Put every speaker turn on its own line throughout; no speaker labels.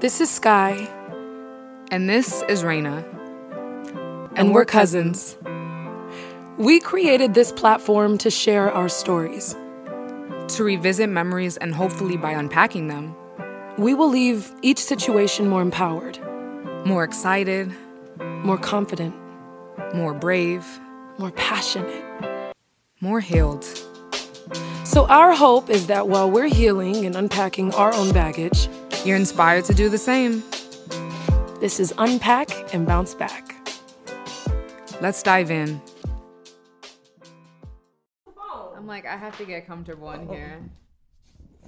This is Sky.
And this is Raina. And,
And we're cousins. We created this platform to share our stories.
To revisit memories and hopefully by unpacking them,
We will leave each situation more empowered,
more excited,
more confident,
more brave,
more passionate.
more healed.
So, our hope is that while we're healing and unpacking our own baggage,
You're inspired to do the same.
this is Unpack and Bounce Back.
Let's dive in. I'm like, I have to get comfortable in here.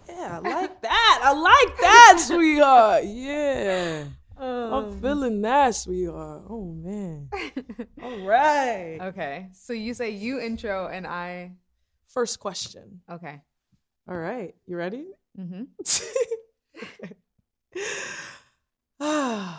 Yeah, I like that. I like that, sweetheart. Yeah. I'm feeling that, sweetheart. Oh man. All right.
Okay, so you say you intro and I.
First question.
Okay.
All right. You ready?
Mm-hmm.
Ah. hey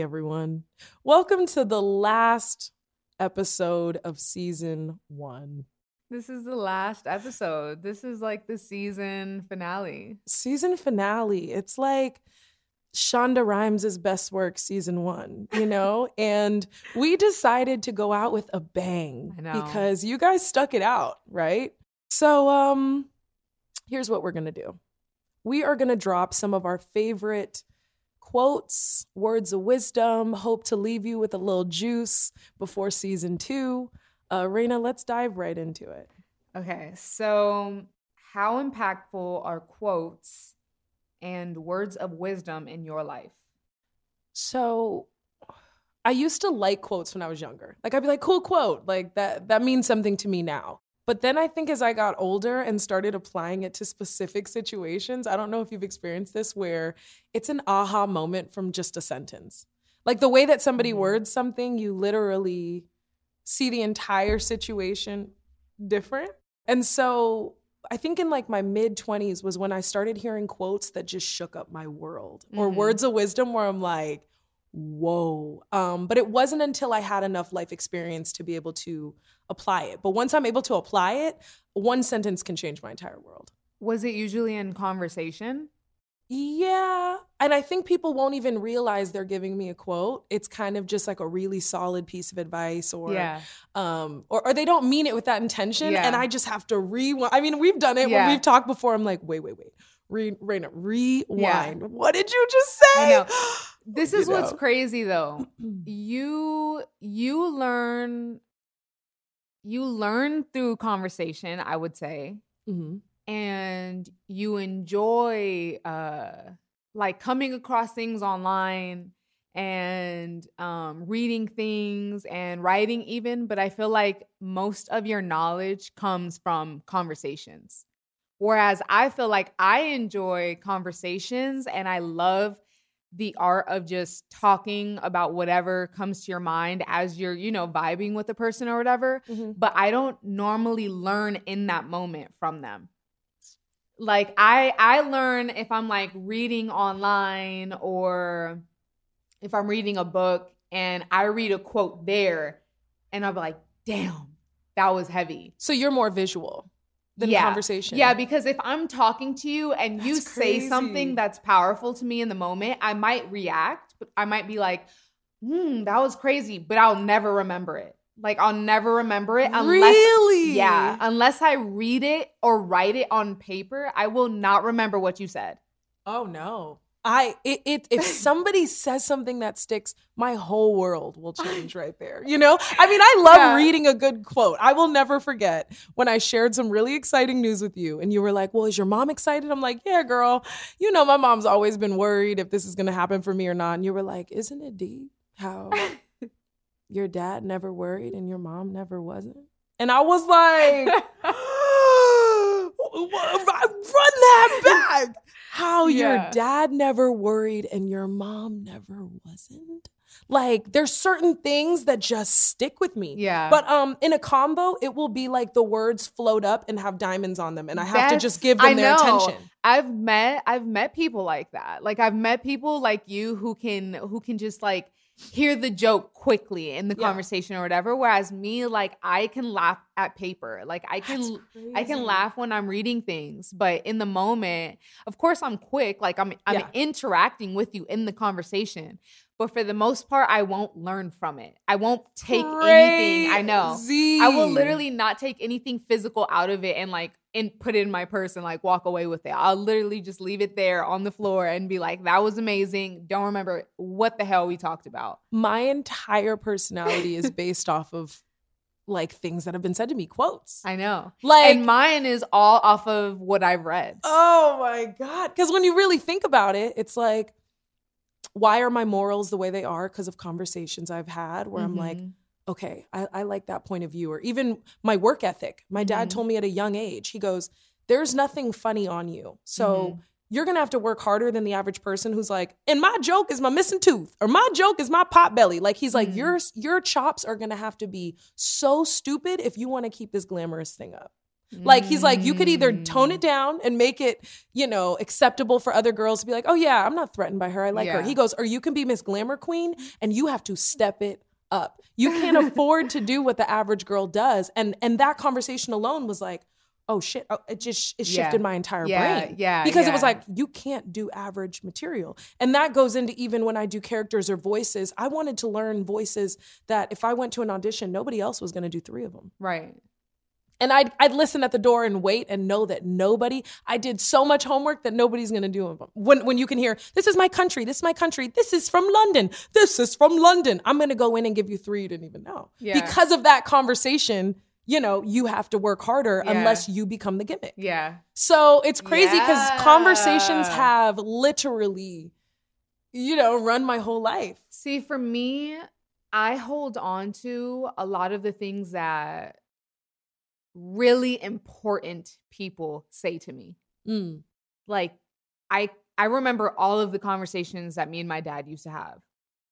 everyone. Welcome to the last episode of season one.
This is the last episode. This is like the season finale.
Season finale. It's like Shonda Rhimes' best work season one, you know? and we decided to go out with a bang because you guys stuck it out, right? So um here's what we're gonna do. We are gonna drop some of our favorite quotes, words of wisdom, hope to leave you with a little juice before season two. Uh Raina, let's dive right into it.
Okay, so how impactful are quotes and words of wisdom in your life?
So I used to like quotes when I was younger. Like I'd be like, cool quote. Like that that means something to me now. But then I think as I got older and started applying it to specific situations, I don't know if you've experienced this where it's an aha moment from just a sentence. Like the way that somebody
Mhm.
words something, you literally see the entire situation different. And so I think in like my mid 20s was when I started hearing quotes that just shook up my world or
Mhm.
words of wisdom where I'm like, whoa. Um, but it wasn't until I had enough life experience to be able to apply it. But once I'm able to apply it, one sentence can change my entire world.
Was it usually in conversation?
Yeah. And I think people won't even realize they're giving me a quote. It's kind of just like a really solid piece of advice or
yeah.
um or, or they don't mean it with that intention
Yeah.
and I just have to rewind. I mean, we've done it
Yeah.
when we've talked before. I'm like, wait, wait, wait. Re- Raina, rewind. What did you just say?
I know. This
You
is what's
know.
crazy though. You you learn you learn through conversation, I would say.
Mhm.
and you enjoy uh like coming across things online and um reading things and writing even but i feel like most of your knowledge comes from conversations whereas i feel like i enjoy conversations and i love the art of just talking about whatever comes to your mind as you're you know vibing with the person or whatever
Mhm.
but I don't normally learn in that moment from them. Like I I learn if I'm like reading online or if I'm reading a book and I read a quote there and I'll be like, "Damn, that was heavy."
So you're more visual than
Yeah.
conversation.
Yeah, because if I'm talking to you and you
That's
say something that's powerful to me in the moment, I might react, but I might be like, hmm, that was crazy, but I'll never remember it. Like I'll never remember it unless
really?
yeah, unless I read it or write it on paper, I will not remember what you said.
Oh no. I it, it if somebody says something that sticks, my whole world will change right there. You know? I mean, I love
Yeah.
reading a good quote. I will never forget when I shared some really exciting news with you and you were like, "Well, is your mom excited?" I'm like, "Yeah, girl. You know my mom's always been worried if this is going to happen for me or not." And you were like, "Isn't it deep how your dad never worried and your mom never wasn't?" And I was like, run that back. How your dad never worried and your mom never wasn't. Like there's certain things that just stick with me.
Yeah.
But um in a combo, it will be like the words float up and have diamonds on them. And I have to just give them
I
their
know.
attention.
I've met I've met people like that. Like I've met people like you who can who can just like hear the joke quickly in the
Yeah.
conversation or whatever. Whereas me, like I can laugh at paper. Like I can I can laugh when I'm reading things, but in the moment, of course I'm quick. Like I'm I'm
Yeah.
interacting with you in the conversation. But for the most part, I won't learn from it. I won't take anything. I know. I will literally not take anything physical out of it and like and put it in my purse and like walk away with it. I'll literally just leave it there on the floor and be like, that was amazing. Don't remember what the hell we talked about.
my entire personality is based off of like things that have been said to me, quotes.
I know.
Like
and mine is all off of what I've read.
Oh my God. Because when you really think about it, it's like, why are my morals the way they are? Because of conversations I've had where I'm like,
Mhm.
Okay, I, I like that point of view. Or even my work ethic. My dad
Mhm.
told me at a young age, he goes, there's nothing funny on you. So
Mhm.
you're gonna have to work harder than the average person who's like, and my joke is my missing tooth, or my joke is my pot belly. Like he's like,
Mhm.
your your chops are gonna have to be so stupid if you want to keep this glamorous thing up. Like he's like, you could either tone it
Mm.
down and make it, you know, acceptable for other girls to be like, oh yeah, I'm not threatened by her. I like her. He goes, or you can be Miss Glamour Queen and you have to step it up. You can't afford to do what the average girl does. And and that conversation alone was like, oh shit, oh, it just it
Yeah.
shifted my entire
Yeah,
brain.
yeah,
Because it was like, you can't do average material. And that goes into even when I do characters or voices. I wanted to learn voices that if I went to an audition, nobody else was gonna do three of them
Right.
And I'd, I'd listen at the door and wait and know that nobody i did so much homework that nobody's going to do when, when you can hear this is my country this is my country this is from london this is from london i'm going to go in and give you three you didn't even know
Yeah.
because of that conversation you know you have to work harder
Yeah.
unless you become the gimmick
Yeah.
so it's crazy because
Yeah.
conversations have literally you know run my whole life
See, for me, I hold on to a lot of the things that really important people say to me.
Mm.
Like I I remember all of the conversations that me and my dad used to have.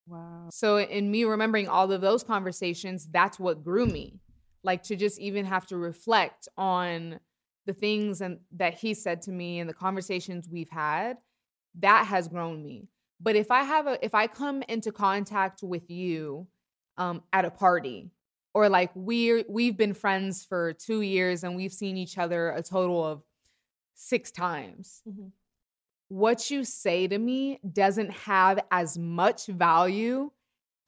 wow
So in me remembering all of those conversations, that's what grew me. Like to just even have to reflect on the things and that he said to me and the conversations we've had, that has grown me. But if I have a if I come into contact with you um at a party or like we're we've been friends for 2 years and we've seen each other a total of 6 times
Mhm.
what you say to me doesn't have as much value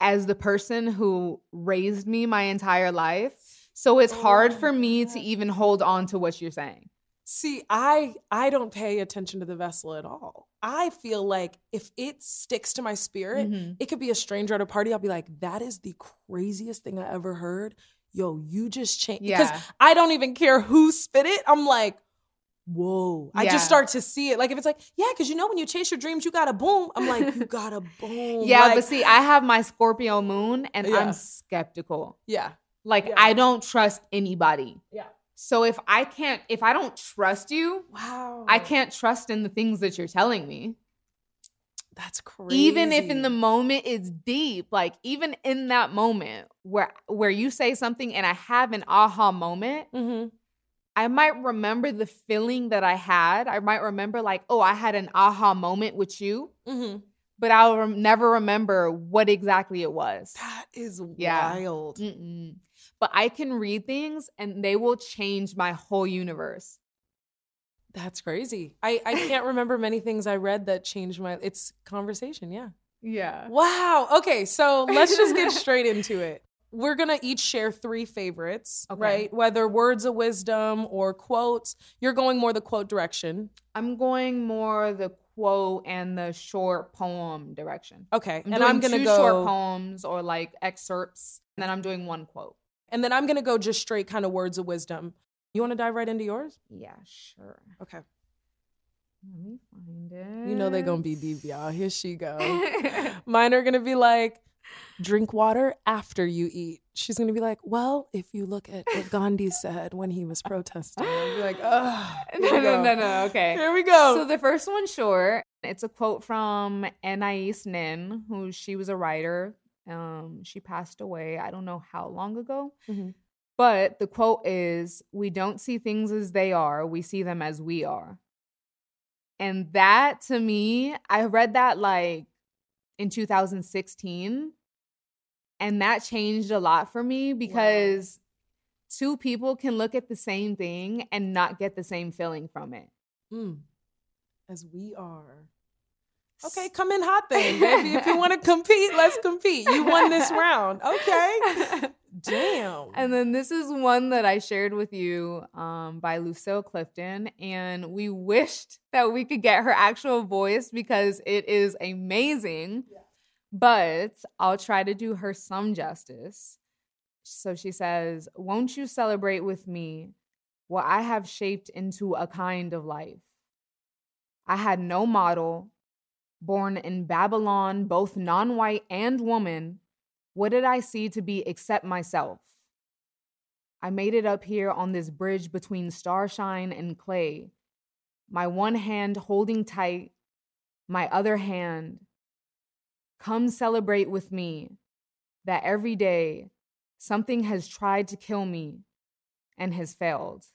as the person who raised me my entire life. So it's
Oh
hard for me to even hold on to what you're saying.
See, I I don't pay attention to the vessel at all. I feel like if it sticks to my spirit,
Mhm.
it could be a stranger at a party. I'll be like, that is the craziest thing I ever heard. Yo, you just changed. Because
Yeah.
I don't even care who spit it. I'm like, whoa. I just start to see it. Like if it's like, yeah, because you know when you chase your dreams, you gotta boom. I'm like, you gotta boom.
Yeah,
Like,
but see, I have my Scorpio moon and
Yeah.
I'm skeptical.
yeah,
Like
Yeah.
I don't trust anybody.
yeah.
So if I can't if I don't trust you,
Wow.
I can't trust in the things that you're telling me.
That's crazy.
even if in the moment it's deep like even in that moment where where you say something and i have an aha moment
hmm
i might remember the feeling that i had i might remember like oh i had an aha moment with you
hmm
but i'll rem- never remember what exactly it was
That is
Yeah.
wild.
Mm-mm. But i can read things and they will change my whole universe
That's crazy. I, I can't remember many things I read that changed my it's conversation, yeah.
yeah
Wow. Okay, so let's just get straight into it. We're gonna each share three favorites,
Okay.
right? Whether words of wisdom or quotes. You're going more the quote direction.
i'm going more the quote and the short poem direction
Okay.
I'm
and I'm gonna
two
go
short poems or like excerpts, and then I'm doing one quote.
And then I'm gonna go just straight kind of words of wisdom. You wanna dive right into yours?
Yeah, sure.
Okay.
Let me find it.
You know they're gonna be deep, y'all. Here she go. Mine are gonna be like, drink water after you eat. She's gonna be like, well, if you look at what Gandhi said when he was protesting, I'll be like, oh,
no, no, no, no. Okay.
Here we go.
So the first one, short. It's a quote from Anais Nin, who she was a writer. Um, she passed away. I don't know how long ago.
Mhm.
But the quote is, "We don't see things as they are; we see them as we are." And that, to me, I read that like in 2016, And that changed a lot for me because two people can look at the same thing and not get the same feeling from it.
Mm. As we are. Okay, come in hot then, baby. if you want to compete, let's compete. You won this round. Okay. Damn.
And then this is one that I shared with you um, by Lucille Clifton. And we wished that we could get her actual voice because it is amazing. Yeah. But I'll try to do her some justice. So she says, Won't you celebrate with me what I have shaped into a kind of life? I had no model, born in Babylon, both non white and woman, what did I see to be except myself? I made it up here on this bridge between starshine and clay, my one hand holding tight, my other hand. Come celebrate with me that every day something has tried to kill me and has failed.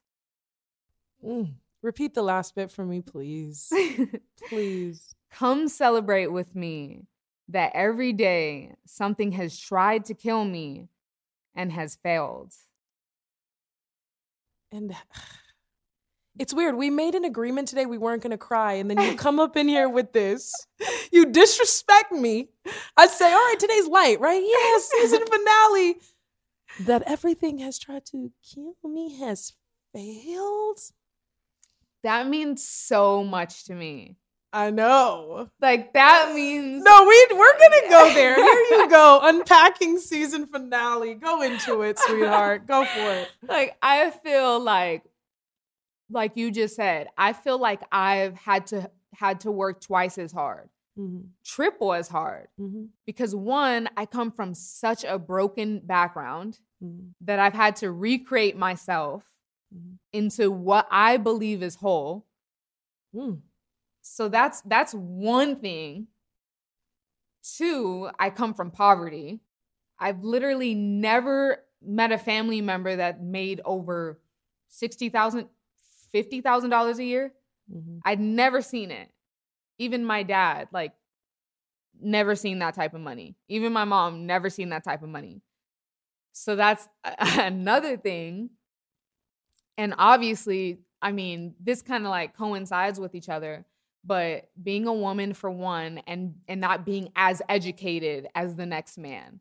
Mm. Repeat the last bit for me, please. please.
Come celebrate with me that every day something has tried to kill me and has failed.
And it's weird. We made an agreement today we weren't going to cry. And then you come up in here with this. You disrespect me. I say, all right, today's light, right? Yes, season finale. That everything has tried to kill me has failed.
That means so much to me.
I know.
Like that means
No, we we're gonna go there. Here you go. Unpacking season finale. Go into it, sweetheart. Go for it.
Like I feel like like you just said, I feel like I've had to had to work twice as hard. Mm-hmm. Triple as hard. Mm-hmm. Because one, I come from such a broken background mm-hmm. that I've had to recreate myself mm-hmm. into what I believe is whole. Mm. So that's that's one thing. Two, I come from poverty. I've literally never met a family member that made over $60,000, $50,000 a year. Mm-hmm. I'd never seen it. Even my dad, like, never seen that type of money. Even my mom, never seen that type of money. So that's another thing. And obviously, I mean, this kind of like coincides with each other but being a woman for one and and not being as educated as the next man.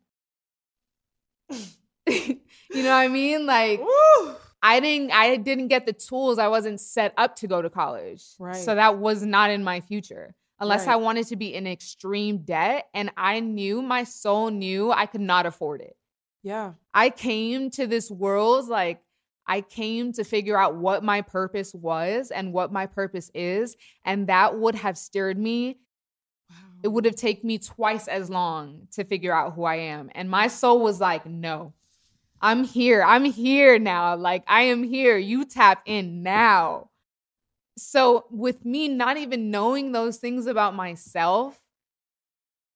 You know what i mean? Like Woo! i didn't i didn't get the tools. I wasn't set up to go to college. Right. so that was not in my future. Unless right. i wanted to be in extreme debt and i knew my soul knew i could not afford it.
Yeah.
I came to this world like I came to figure out what my purpose was and what my purpose is. And that would have steered me. Wow. It would have taken me twice as long to figure out who I am. And my soul was like, no, I'm here. I'm here now. Like, I am here. You tap in now. So, with me not even knowing those things about myself,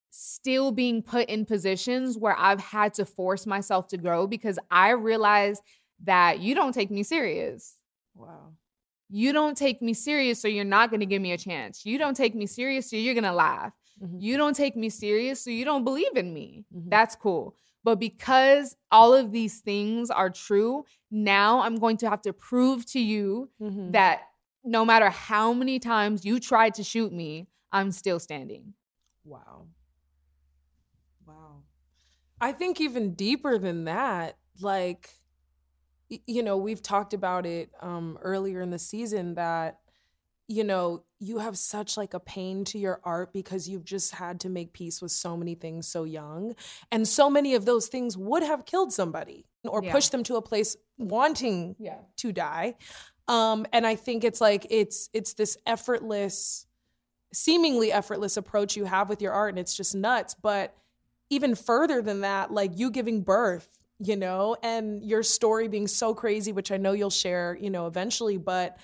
still being put in positions where I've had to force myself to grow because I realized that you don't take me serious.
Wow.
You don't take me serious, so you're not going to give me a chance. You don't take me serious, so you're going to laugh. Mm-hmm. You don't take me serious, so you don't believe in me. Mm-hmm. That's cool. But because all of these things are true, now I'm going to have to prove to you mm-hmm. that no matter how many times you tried to shoot me, I'm still standing.
Wow. Wow. I think even deeper than that, like, you know, we've talked about it um, earlier in the season that, you know, you have such like a pain to your art because you've just had to make peace with so many things so young. And so many of those things would have killed somebody or yeah. pushed them to a place wanting yeah. to die. Um, and I think it's like it's it's this effortless, seemingly effortless approach you have with your art, and it's just nuts. But even further than that, like you giving birth you know, and your story being so crazy, which I know you'll share, you know, eventually, but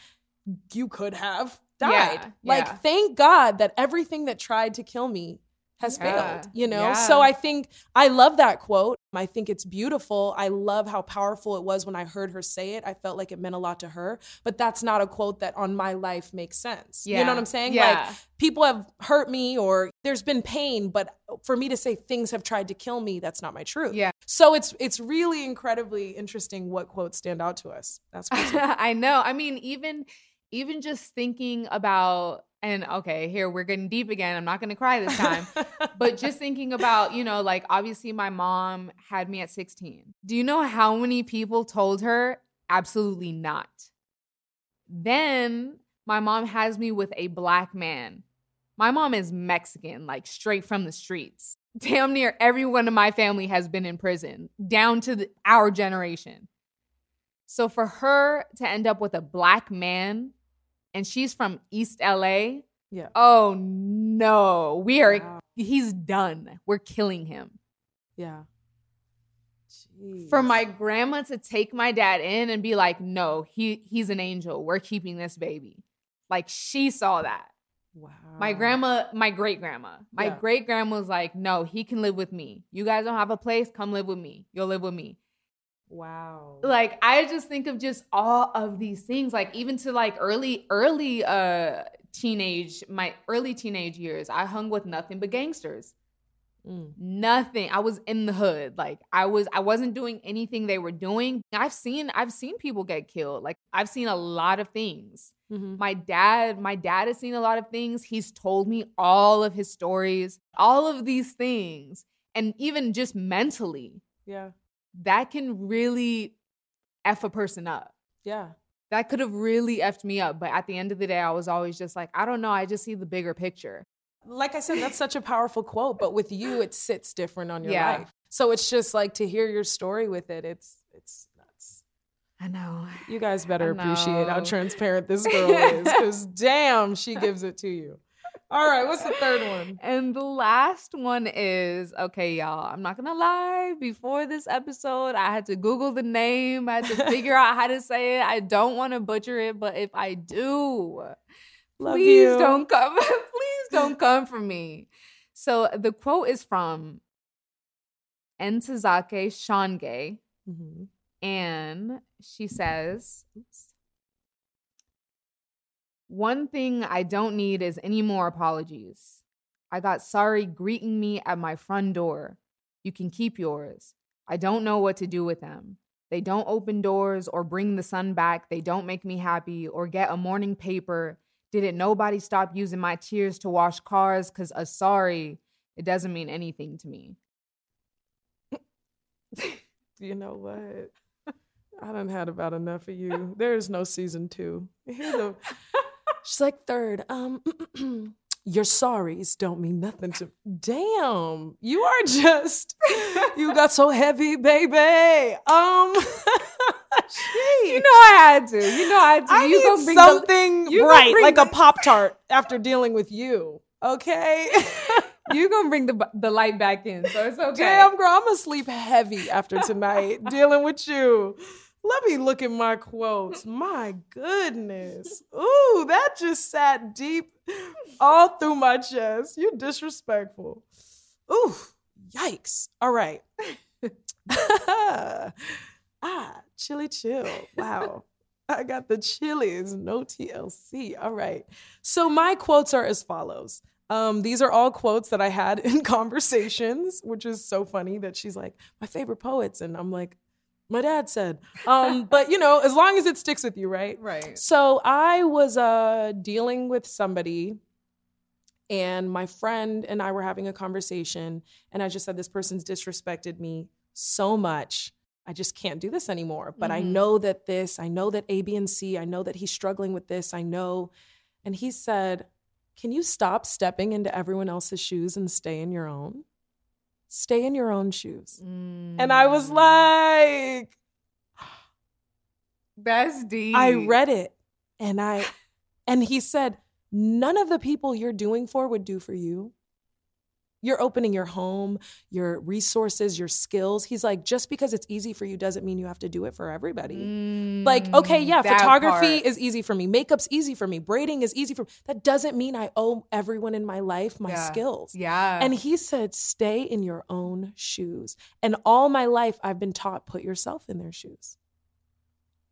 you could have died. Yeah, like, yeah. thank God that everything that tried to kill me has
Yeah.
failed, you know?
Yeah.
So I think I love that quote. I think it's beautiful. I love how powerful it was when I heard her say it. I felt like it meant a lot to her, but that's not a quote that on my life makes sense. Yeah. You know what I'm saying?
Yeah.
Like people have hurt me or there's been pain, but for me to say things have tried to kill me, that's not my truth.
Yeah.
So it's it's really incredibly interesting what quotes stand out to us. That's crazy.
I know. I mean, even even just thinking about and okay, here we're getting deep again. I'm not going to cry this time. but just thinking about, you know, like obviously my mom had me at 16. Do you know how many people told her absolutely not? Then my mom has me with a black man. My mom is Mexican, like straight from the streets. Damn near everyone in my family has been in prison, down to the, our generation. So for her to end up with a black man and she's from East LA,
yeah.
oh no, we are,
Wow.
he's done. We're killing him.
Yeah.
For my grandma to take my dad in and be like, no, he he's an angel. We're keeping this baby. Like she saw that.
wow.
My grandma, my great grandma, my
Yeah.
great grandma was like, no, he can live with me. You guys don't have a place, come live with me. You'll live with me.
Wow.
like i just think of just all of these things like even to like early early uh teenage my early teenage years i hung with nothing but gangsters
Mm.
nothing i was in the hood like i was i wasn't doing anything they were doing i've seen i've seen people get killed like i've seen a lot of things
Mhm.
my dad my dad has seen a lot of things he's told me all of his stories all of these things and even just mentally
Yeah.
That can really f a person up
Yeah.
that could have really effed me up. But at the end of the day, I was always just like, I don't know. I just see the bigger picture.
Like I said, that's such a powerful quote, but with you, it sits different on your
Yeah.
life. So it's just like to hear your story with it. It's it's nuts.
I know.
You guys better appreciate how transparent this girl is, because damn, she gives it to you. All right, what's the third one?
And the last one is okay, y'all. I'm not gonna lie. Before this episode, I had to Google the name. I had to figure out how to say it. I don't want to butcher it, but if I do,
Love
please
you.
don't come. please don't come for me. So the quote is from Ntozake Shange.
Mhm.
and she says, oops, one thing I don't need is any more apologies. I got sorry greeting me at my front door. You can keep yours. I don't know what to do with them. They don't open doors or bring the sun back. They don't make me happy or get a morning paper. Didn't nobody stop using my tears to wash cars? Because a sorry, it doesn't mean anything to me.
You know what? I done had about enough of you. There is no season two. She's like third. Um, your sorries don't mean nothing to. me. Damn, you are just. You got so heavy, baby. Um,
You know I had to. You know I had to.
I
you
need
bring the,
something
you
bright, like a pop tart, after dealing with you. Okay.
you gonna bring the the light back in, so it's okay.
Damn, girl, I'm gonna sleep heavy after tonight dealing with you. Let me look at my quotes. My goodness. Ooh, that just sat deep all through my chest. You're disrespectful. Ooh, yikes. All right. ah, chilly chill. Wow. I got the chilies, no TLC. All right. So my quotes are as follows. Um, these are all quotes that I had in conversations, which is so funny that she's like, my favorite poets. And I'm like, my dad said. Um, but you know, as long as it sticks with you, right?
right.
So I was uh dealing with somebody and my friend and I were having a conversation and I just said this person's disrespected me so much. I just can't do this anymore. But I
Mhm.
know that this, I know that A, B, and C, I know that he's struggling with this. I know. And he said, Can you stop stepping into everyone else's shoes and stay in your own? Stay in your own shoes. And I was
Mm.
like,
that's deep.
I read it and I and he said, none of the people you're doing for would do for you. You're opening your home, your resources, your skills. He's like, just because it's easy for you doesn't mean you have to do it for everybody. like, okay, yeah,
Mm,
photography
part.
is easy for me. Makeup's easy for me. Braiding is easy for me. That doesn't mean I owe everyone in my life my
Yeah.
skills.
Yeah.
And he said, stay in your own shoes. And all my life, I've been taught, put yourself in their shoes.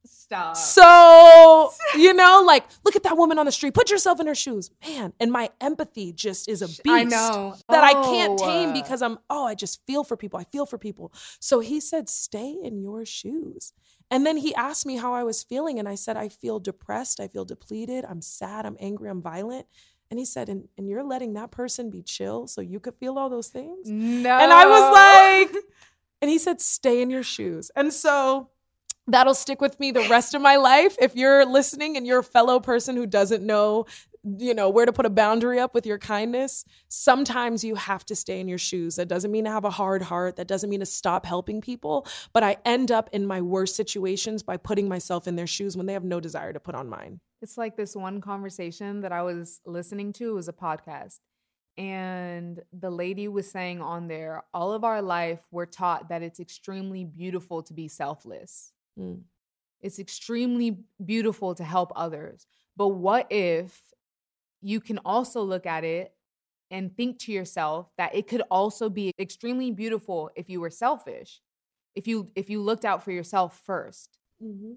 Stop.
So, you know, like, look at that woman on the street, put yourself in her shoes. Man, and my empathy just is a beast
I know.
that I can't
Oh,
tame because I'm, oh, I just feel for people. I feel for people. So he said, stay in your shoes. And then he asked me how I was feeling. And I said, I feel depressed. I feel depleted. I'm sad. I'm angry. I'm violent. And he said, and, and you're letting that person be chill so you could feel all those things?
No.
And I was like, and he said, stay in your shoes. And so that'll stick with me the rest of my life. If you're listening and you're a fellow person who doesn't know, you know, where to put a boundary up with your kindness, sometimes you have to stay in your shoes. That doesn't mean to have a hard heart. That doesn't mean to stop helping people. But I end up in my worst situations by putting myself in their shoes when they have no desire to put on mine.
It's like this one conversation that I was listening to it was a podcast. And the lady was saying on there, all of our life, we're taught that it's extremely beautiful to be selfless.
Mm.
It's extremely beautiful to help others. But what if you can also look at it and think to yourself that it could also be extremely beautiful if you were selfish, if you if you looked out for yourself first mm-hmm.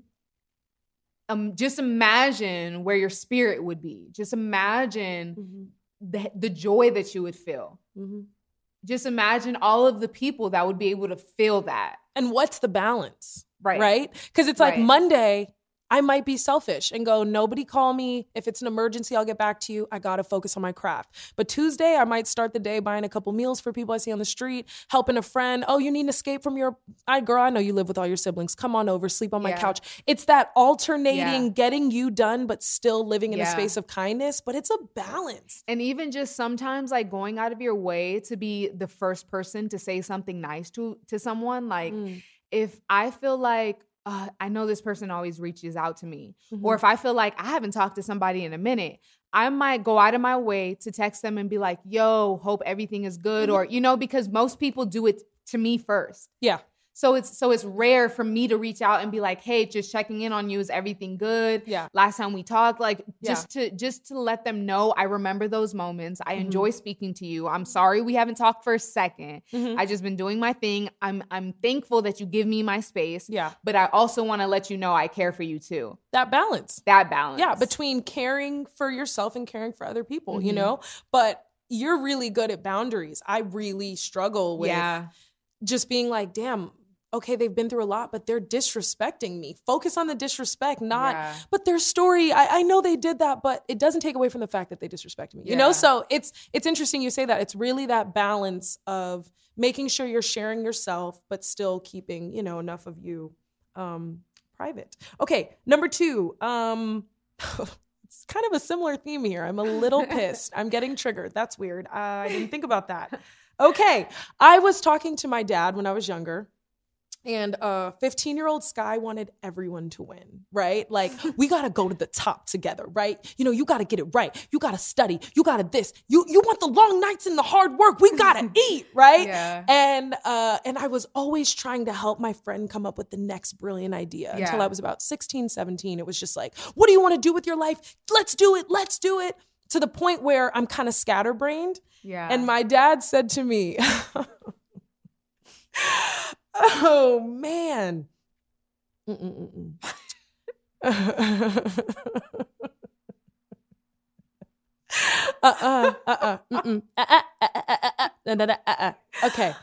um, just imagine where your spirit would be. Just imagine the, the joy that you would feel. Just imagine all of the people that would be able to feel that.
And what's the balance?
Right.
Right? Because it's like
Right.
Monday, I might be selfish and go, nobody call me. If it's an emergency, I'll get back to you. I got to focus on my craft. But Tuesday, I might start the day buying a couple meals for people I see on the street, helping a friend. Oh, you need an escape from your, I girl, I know you live with all your siblings. Come on over, sleep on my
Yeah.
couch. It's that alternating,
Yeah.
getting you done, but still living in a space of kindness. But it's a balance.
And even just sometimes like going out of your way to be the first person to say something nice to to someone like
Mm.
If I feel like uh, I know this person always reaches out to me,
Mm-hmm.
or if I feel like I haven't talked to somebody in a minute, I might go out of my way to text them and be like, "Yo, hope everything is good,"
Mm-hmm.
or you know, because most people do it to me first.
Yeah.
So it's so it's rare for me to reach out and be like, "Hey, just checking in on you. Is everything good?"
Yeah.
Last time we talked, like
Yeah.
just to just to let them know I remember those moments. I
Mm-hmm.
enjoy speaking to you. I'm sorry we haven't talked for a 2nd
Mhm.
I just been doing my thing. I'm I'm thankful that you give me my space.
Yeah.
But I also want to let you know I care for you too.
That balance.
That balance.
Yeah, between caring for yourself and caring for other people, you
Mhm.
know? But you're really good at boundaries. I really struggle with
yeah.
just being like, damn, okay, they've been through a lot, but they're disrespecting me. Focus on the disrespect, not,
Yeah.
but their story, I, I know they did that, but it doesn't take away from the fact that they disrespect me. You know? So it's it's interesting you say that. It's really that balance of making sure you're sharing yourself, but still keeping, you know, enough of you um private. Okay, number two. Um it's kind of a similar theme here. I'm a little pissed. I'm getting triggered. That's weird. I didn't think about that. Okay. I was talking to my dad when I was younger. And uh 15 year old Sky wanted everyone to win, right? Like, we gotta go to the top together, right? You know, you gotta get it right. You gotta study. You gotta this. You you want the long nights and the hard work. We gotta eat, right?
Yeah.
And uh, and I was always trying to help my friend come up with the next brilliant idea until I was about 16, 17. It was just like, what do you want to do with your life? Let's do it. Let's do it. To the point where I'm kind of scatterbrained.
Yeah.
And my dad said to me, Oh man. Mm-mm-mm-mm. uh-uh, uh-uh, uh-uh, uh-uh, uh-uh, uh-uh. Okay.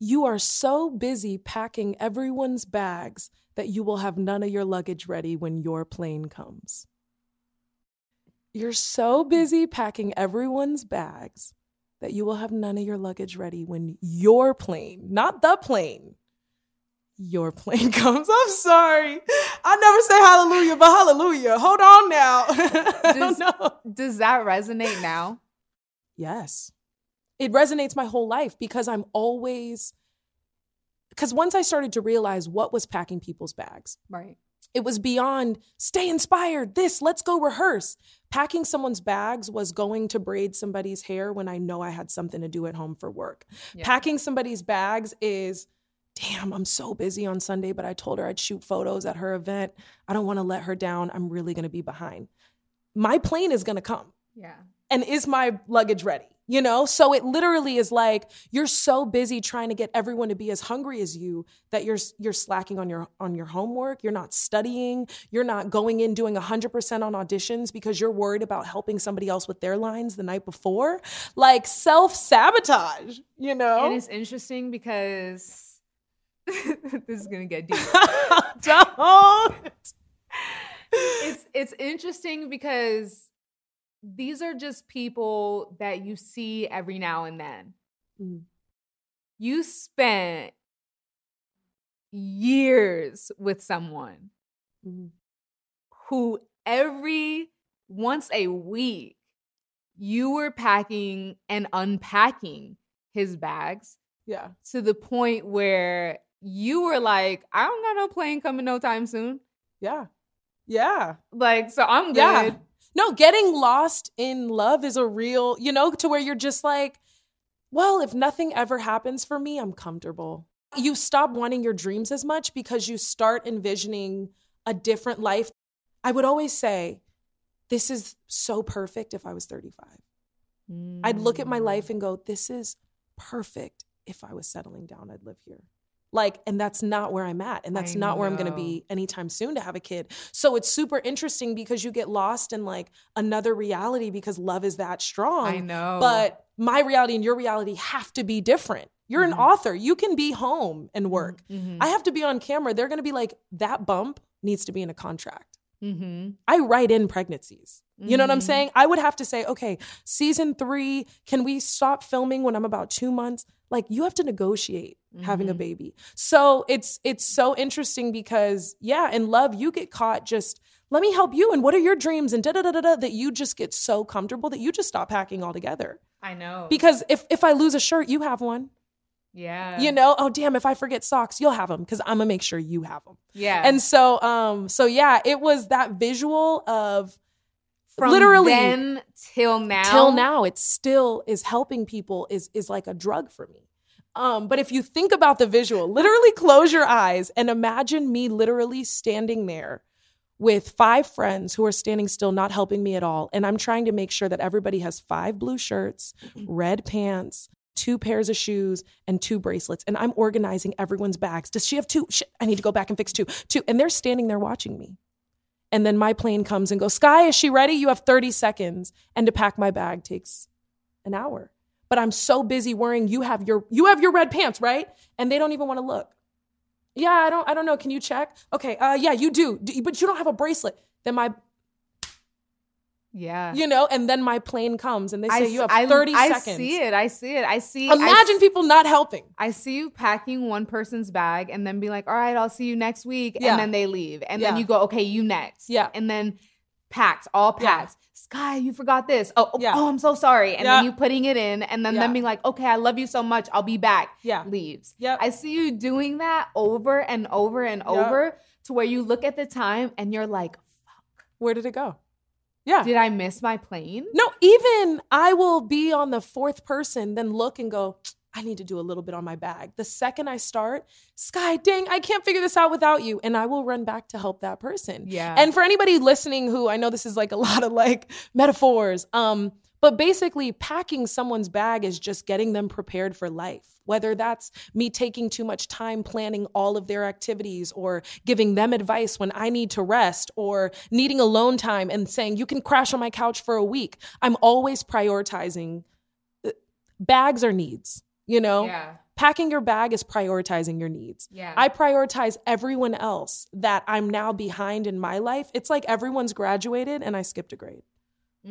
you are so busy packing everyone's bags that you will have none of your luggage ready when your plane comes. You're so busy packing everyone's bags that you will have none of your luggage ready when your plane, not the plane, your plane comes. I'm sorry. I never say hallelujah, but hallelujah. Hold on now.
Does- Does that resonate now?
Yes. It resonates my whole life because I'm always because once I started to realize what was packing people's bags,
Right.
It was beyond stay inspired. This, let's go rehearse. Packing someone's bags was going to braid somebody's hair when I know I had something to do at home for work.
Yeah.
Packing somebody's bags is, damn, I'm so busy on Sunday, but I told her I'd shoot photos at her event. I don't want to let her down. I'm really going to be behind. My plane is going to come.
Yeah.
And is my luggage ready? You know? So it literally is like you're so busy trying to get everyone to be as hungry as you that you're you're slacking on your on your homework, you're not studying, you're not going in doing 100% on auditions because you're worried about helping somebody else with their lines the night before. Like self-sabotage, you know?
And it's interesting because this is gonna get deep.
Don't.
it's it's interesting because these are just people that you see every now and then.
Mm.
You spent years with someone
Mhm.
who every once a week you were packing and unpacking his bags
Yeah.
to the point where you were like, I don't got no plane coming no time soon.
Yeah. Yeah.
Like, so I'm good.
Yeah. No, getting lost in love is a real, you know, to where you're just like, well, if nothing ever happens for me, I'm comfortable. You stop wanting your dreams as much because you start envisioning a different life. I would always say, this is so perfect if I was 35. I'd look at my
Mm.
life and go, this is perfect if I was settling down, I'd live here. Like, and that's not where I'm at. And that's
I
not where I'm going to be anytime soon to have a kid. So it's super interesting because you get lost in like another reality because love is that strong.
I know.
But my reality and your reality have to be different. You're an
Mhm.
author. You can be home and work.
Mhm.
I have to be on camera. They're going to be like, that bump needs to be in a contract.
Mhm.
I write in pregnancies. You know what I'm
Mhm.
saying? I would have to say, okay, season three, can we stop filming when I'm about two months? Like you have to negotiate having a
Mhm.
baby. So it's it's so interesting because yeah, in love, you get caught just let me help you and what are your dreams and da da da da da that you just get so comfortable that you just stop packing altogether.
I know.
Because if if I lose a shirt, you have one.
yeah.
You know, oh damn, if I forget socks, you'll have them because I'm gonna make sure you have them.
Yeah.
And so um so yeah, it was that visual of
from
literally.
then till now.
till now. it still is helping people is is like a drug for me. Um but if you think about the visual literally close your eyes and imagine me literally standing there with five friends who are standing still not helping me at all. And i'm trying to make sure that everybody has five blue shirts red pants two pairs of shoes and two bracelets. And i'm organizing everyone's bags. Does she have two? Shit, i need to go back and fix two. Two. And they're standing there watching me and then my plane comes and goes, Sky, is she ready? You have 30 seconds. And to pack my bag takes an hour. But I'm so busy worrying you have your you have your red pants, right? And they don't even want to look. Yeah, I don't I don't know. Can you check? Okay, uh yeah, you do. But you don't have a bracelet. Then my
Yeah.
you know, and then my plane comes and they say
I,
you have 30
I
seconds.
I see it. I see it. I see.
Imagine
s-
people not helping.
I see you packing one person's bag and then be like, all right, I'll see you next week.
Yeah.
And then they leave. And then you go, okay, you next.
Yeah.
And then packed, all
Yeah.
packed. Sky, you forgot this. Oh, oh,
Yeah.
oh, I'm so sorry. And
Yeah.
then you putting it in and then
Yeah.
them being like, okay, I love you so much. I'll be back.
Yeah.
Leaves.
Yeah.
I see you doing that over and over and over to where you look at the time and you're like, fuck.
Where did it go? Yeah.
did I miss my plane?
No, even I will be on the fourth person, then look and go, I need to do a little bit on my bag. The second I start, Sky, dang, I can't figure this out without you. And I will run back to help that person.
Yeah.
And for anybody listening who I know this is like a lot of like metaphors, um, but basically packing someone's bag is just getting them prepared for life. Whether that's me taking too much time planning all of their activities or giving them advice when I need to rest or needing alone time and saying, you can crash on my couch for a week. I'm always prioritizing uh, bags are needs, you know?
Yeah.
Packing your bag is prioritizing your needs.
Yeah.
I prioritize everyone else that I'm now behind in my life. It's like everyone's graduated and I skipped a grade.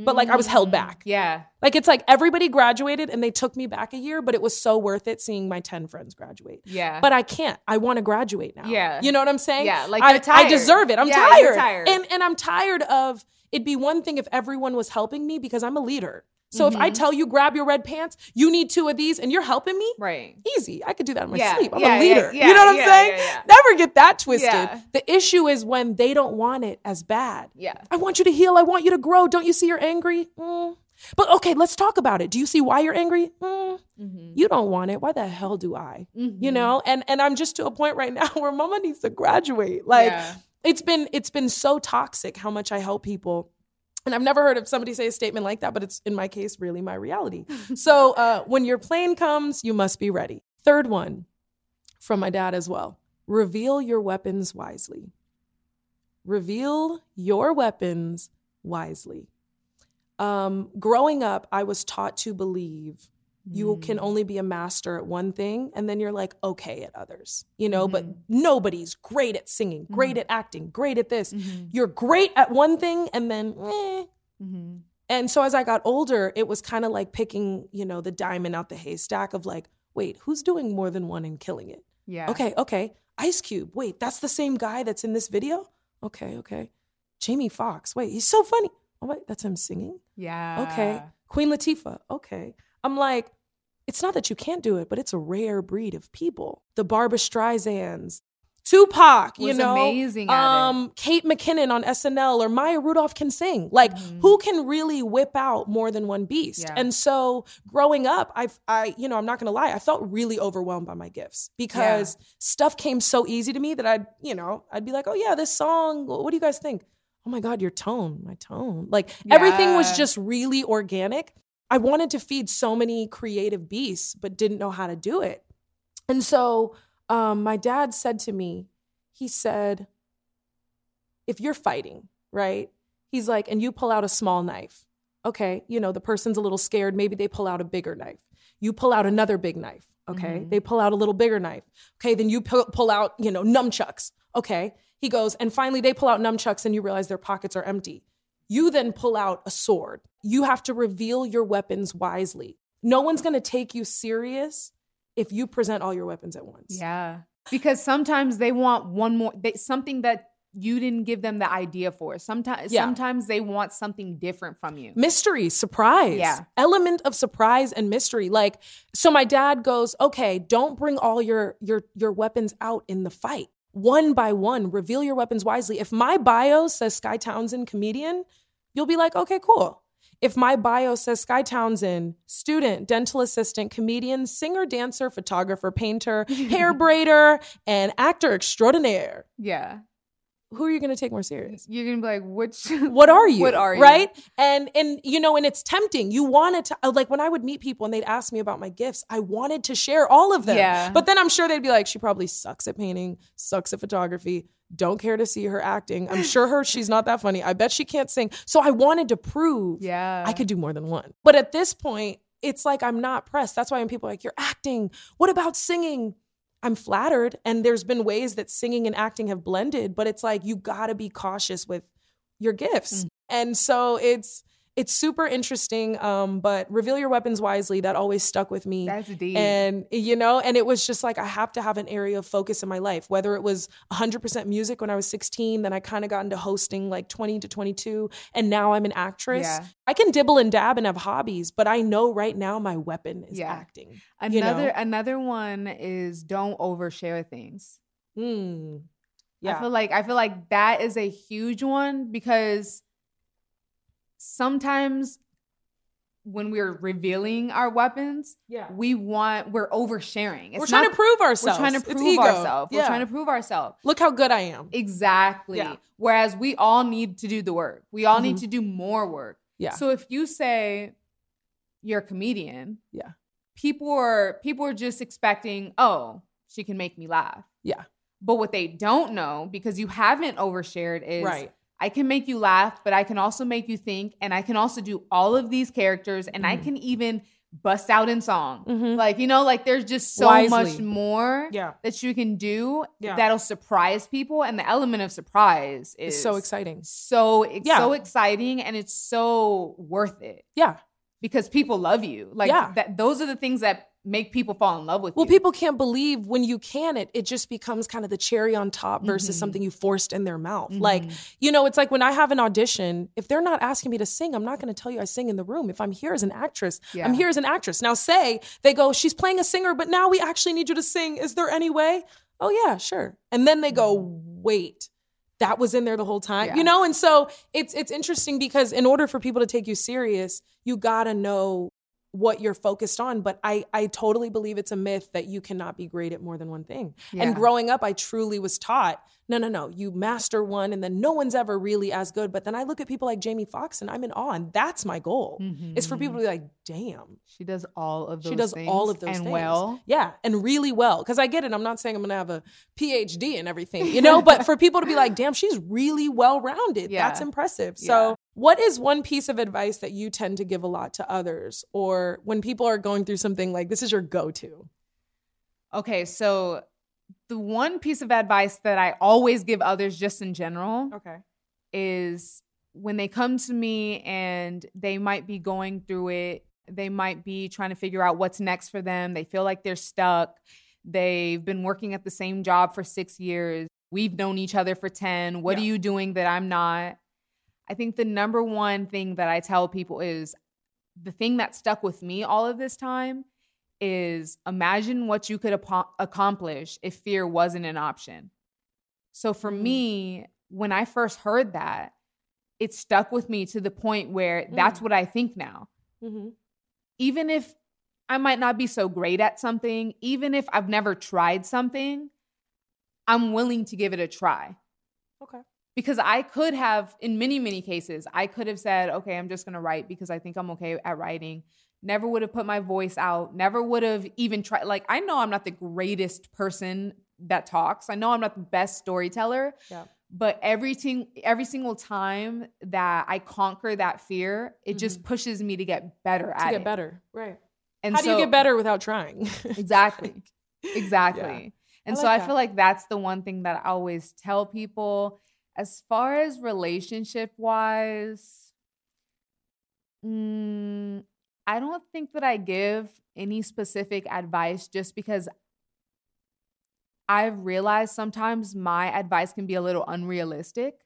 But like I was held
Mm,
back.
Yeah.
Like it's like everybody graduated and they took me back a year, but it was so worth it seeing my 10 friends graduate.
Yeah.
But I can't. I want to graduate now.
Yeah.
You know what I'm saying?
Yeah, like
I. I deserve it. I'm
Yeah,
tired.
tired.
And and I'm tired of it'd be one thing if everyone was helping me because I'm a leader. So if I
Mhm.
tell you grab your red pants, you need two of these, and you're helping me,
Right.
easy. I could do that in my
Yeah,
sleep. I'm
yeah,
a leader.
yeah,
you know what I'm saying? Never get that twisted. The issue is when they don't want it as bad.
Yeah.
I want you to heal. I want you to grow. Don't you see you're angry? Mm. But okay, let's talk about it. Do you see why you're angry? Mm.
Mm-hmm.
You don't want it. Why the hell do I?
Mm-hmm.
You know? And and I'm just to a point right now where mama needs to graduate. Like it's been it's been so toxic how much I help people. And I've never heard of somebody say a statement like that, but it's in my case really my reality. so uh, when your plane comes, you must be ready. Third one from my dad as well. Reveal your weapons wisely. Reveal your weapons wisely. Um, growing up, I was taught to believe you can only be a master at one thing and then you're like okay at others you know but nobody's great at singing great at acting great at this
Mm-hmm.
you're great at one thing and then eh.
Mm-hmm.
and so as i got older it was kind of like picking you know the diamond out the haystack of like wait who's doing more than one and killing it
Yeah.
okay okay ice cube wait that's the same guy that's in this video okay okay jamie foxx wait he's so funny oh wait that's him singing
Yeah.
Okay. Queen Latifah. Okay. I'm like, it's not that you can't do it, but it's a rare breed of people. The Barbra Streisands, Tupac, you know,
amazing
um, Kate McKinnon on SNL or Maya Rudolph can sing. Like,
Mhm.
who can really whip out more than one beast?
Yeah.
And so, growing up, I, I, you know, I'm not gonna lie, I felt really overwhelmed by my gifts because stuff came so easy to me that I'd, you know, I'd be like, oh yeah, this song. What do you guys think? Oh my God, your tone, my tone. Like everything was just really organic. I wanted to feed so many creative beasts, but didn't know how to do it. And so um, my dad said to me, he said, if you're fighting, right? He's like, and you pull out a small knife. Okay, you know, the person's a little scared. Maybe they pull out a bigger knife. You pull out another big knife. Okay,
Mhm.
they pull out a little bigger knife. Okay, then you pull, pull out, you know, nunchucks. Okay, he goes, and finally they pull out nunchucks and you realize their pockets are empty. You then pull out a sword. You have to reveal your weapons wisely. No one's gonna take you serious if you present all your weapons at once.
Yeah. Because sometimes they want one more they, something that you didn't give them the idea for. Sometimes
Yeah.
sometimes they want something different from you.
mystery, surprise.
Yeah.
Element of surprise and mystery. Like, so my dad goes, okay, don't bring all your your your weapons out in the fight. One by one, reveal your weapons wisely. If my bio says Skye Townsend, comedian, you'll be like, okay, cool. If my bio says Skye Townsend, student, dental assistant, comedian, singer, dancer, photographer, painter, hair braider, and actor extraordinaire,
Yeah.
Who are you going to take more serious?
You're going to be like which
what are you?
What are you?
right? And and you know and it's tempting. You wanted to uh, like when i would meet people and they'd ask me about my gifts i wanted to share all of them.
Yeah.
but then i'm sure they'd be like she probably sucks at painting sucks at photography don't care to see her acting. I'm sure her she's not that funny. I bet she can't sing. So i wanted to prove
Yeah.
i could do more than one. But at this point it's like i'm not pressed. That's why when people are like you're acting. What about singing I'm flattered. And there's been ways that singing and acting have blended, but it's like you gotta be cautious with your gifts.
Mm.
And so it's it's super interesting. Um, but reveal your weapons wisely, that always stuck with me.
That's deep.
and you know, and it was just like I have to have an area of focus in my life, whether it was 100% music when I was 16, then I kind of got into hosting like 20 to 22, and now I'm an actress.
Yeah.
I can dibble and dab and have hobbies, but I know right now my weapon is
Yeah.
acting.
another
you know?
another one is don't overshare things.
Hmm.
I feel like I feel like that is a huge one because sometimes when we're revealing our weapons,
yeah.
we want we're oversharing. It's
We're trying
not-
to prove ourselves.
we're trying to prove ourselves. We're trying to prove ourselves.
Look how good I am.
Exactly.
Yeah.
Whereas we all need to do the work. We all need
Mhm.
to do more work.
Yeah.
So if you say you're a comedian,
Yeah.
people are people are just expecting, oh, she can make me laugh.
Yeah.
But what they don't know, because you haven't overshared, is
Right.
I can make you laugh, but I can also make you think, and I can also do all of these characters, and I
Mhm.
can even bust out in song.
Mhm.
Like, you know, like there's just so
Wisely.
much more
Yeah.
that you can do
Yeah.
that'll surprise people. And the element of surprise is
It's so exciting.
So it's
Yeah.
so exciting and it's so worth it.
Yeah.
because people love you. Like that those are the things that make people fall in love with you.
Well,
you.
people can't believe when you can it, it just becomes kind of the cherry on top versus
Mhm.
something you forced in their mouth. Like,
Mhm.
you know, it's like when I have an audition, if they're not asking me to sing, I'm not going to tell you I sing in the room. If I'm here as an actress,
Yeah.
I'm here as an actress. Now, say they go, she's playing a singer, but now we actually need you to sing. Is there any way? Oh, yeah, sure. And then they go, wait. That was in there the whole time,
Yeah.
you know, and so it's it's interesting because in order for people to take you serious, you gotta know what you're focused on. But I I totally believe it's a myth that you cannot be great at more than one thing.
Yeah.
And growing up, I truly was taught, no, no, no, you master one and then no one's ever really as good. But then I look at people like Jamie Foxx and I'm in awe. And that's my goal. Mm-hmm, it's for people to mm-hmm. be like, damn,
she does all of those
she does
things
all of those
and
things.
well.
Yeah, and really well. Because I get it. I'm not saying I'm gonna have a PhD and everything, you know, but for people to be like, damn, she's really well rounded.
Yeah.
That's impressive.
Yeah.
So what is one piece of advice that you tend to give a lot to others? Or when people are going through something like this is your go-to?
Okay, so the one piece of advice that I always give others just in general
Okay.
is when they come to me and they might be going through it, they might be trying to figure out what's next for them. They feel like they're stuck. They've been working at the same job for six years. We've known each other for 10. What
Yeah.
are you doing that I'm not? I think the number one thing that I tell people is the thing that stuck with me all of this time is imagine what you could apo- accomplish if fear wasn't an option. So for
Mm.
me, when I first heard that, it stuck with me to the point where that's
Mm.
what I think now.
Mm-hmm.
Even if I might not be so great at something, even if I've never tried something, I'm willing to give it a try.
Okay.
Because I could have, in many, many cases, I could have said, okay, I'm just gonna write because I think I'm okay at writing. Never would have put my voice out, never would have even tried. Like, I know I'm not the greatest person that talks, I know I'm not the best storyteller.
Yeah.
But every, ting- every single time that I conquer that fear, it just pushes me to get better
Mm-hmm. To
at
get
it.
better. Right.
And
How do you get better without trying?
Exactly. Exactly. And
I
so I
that.
feel like that's the one thing that I always tell people. As far as relationship wise, mm, I don't think that I give any specific advice just because I've realized sometimes my advice can be a little unrealistic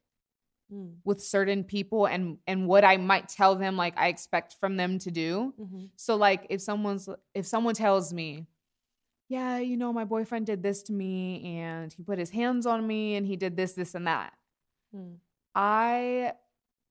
Mm.
with certain people and and what I might tell them like I expect from them to do.
Mhm.
So like if someone's if someone tells me, yeah, you know, my boyfriend did this to me and he put his hands on me and he did this, this, and that.
Mm.
I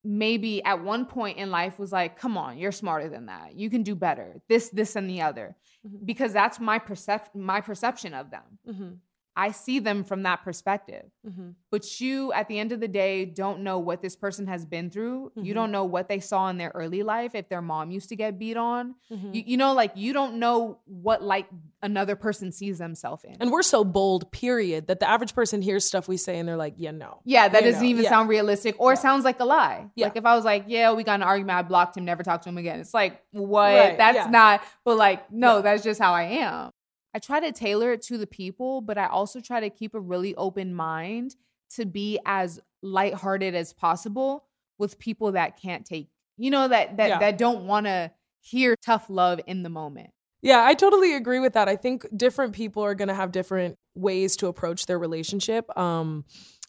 maybe at one point in life was like, come on, you're smarter than that. You can do better. This, this, and the other.
Mhm.
Because that's my percep- my perception of them.
Mhm.
I see them from that perspective.
Mhm.
But you, at the end of the day, don't know what this person has been through. You
Mhm.
don't know what they saw in their early life, if their mom used to get beat on.
Mhm.
You, you know, like you don't know what like another person sees themselves in.
And we're so bold, period, that the average person hears stuff we say and they're like, yeah, no.
yeah, that
You
doesn't
know,
even
yeah.
sound realistic or sounds like a lie.
Yeah.
Like if I was like, yeah, we got an argument, I blocked him, never talked to him again. It's like, what?
Right,
That's
yeah.
not, but like, no,
Yeah.
that's just how I am. I try to tailor it to the people, but I also try to keep a really open mind to be as lighthearted as possible with people that can't take, you know, that that
Yeah.
that don't want to hear tough love in the moment.
Yeah, I totally agree with that. I think different people are going to have different ways to approach their relationship. Um,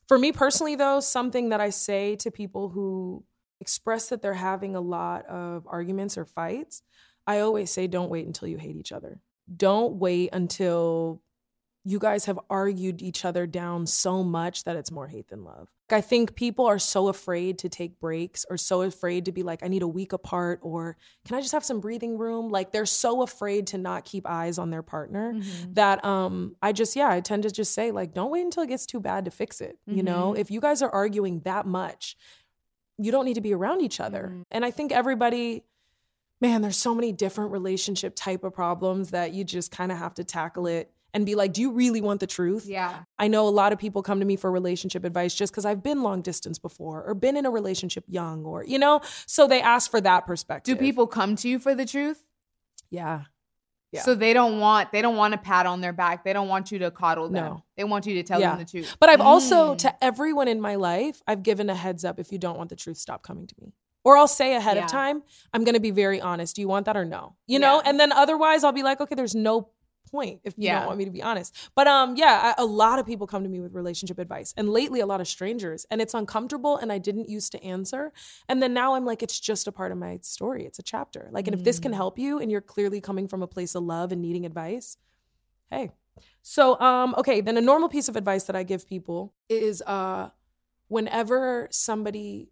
for me personally, though, something that I say to people who express that they're having a lot of arguments or fights, I always say, don't wait until you hate each other. Don't wait until you guys have argued each other down so much that it's more hate than love. Like I think people are so afraid to take breaks or so afraid to be like, I need a week apart or can I just have some breathing room? Like they're so afraid to not keep eyes on their partner that um I just yeah, I tend to just say like don't wait until it gets too bad to fix it. You know, if you guys are arguing that much, you don't need to be around each other.
Mhm.
And I think everybody man, there's so many different relationship type of problems that you just kind of have to tackle it and be like, do you really want the truth?
Yeah.
I know a lot of people come to me for relationship advice just because I've been long distance before or been in a relationship young or, you know, so they ask for that perspective.
Do people come to you for the truth?
Yeah. Yeah.
So they don't want they don't want a pat on their back. They don't want you to coddle them.
No.
They want you to tell
Yeah.
them the truth.
But I've also,
Mm.
to everyone in my life, I've given a heads up if you don't want the truth, stop coming to me. Or I'll say ahead
Yeah.
of time, I'm going to be very honest. Do you want that or no? You know?
Yeah.
And then otherwise I'll be like, okay, there's no point if you
Yeah.
don't want me to be honest. But um yeah, I, a lot of people come to me with relationship advice and lately a lot of strangers and it's uncomfortable and I didn't used to answer. And then now I'm like it's just a part of my story. It's a chapter. Like and if this can
Mm.
help you and you're clearly coming from a place of love and needing advice, hey. So um okay, then a normal piece of advice that I give people is uh whenever somebody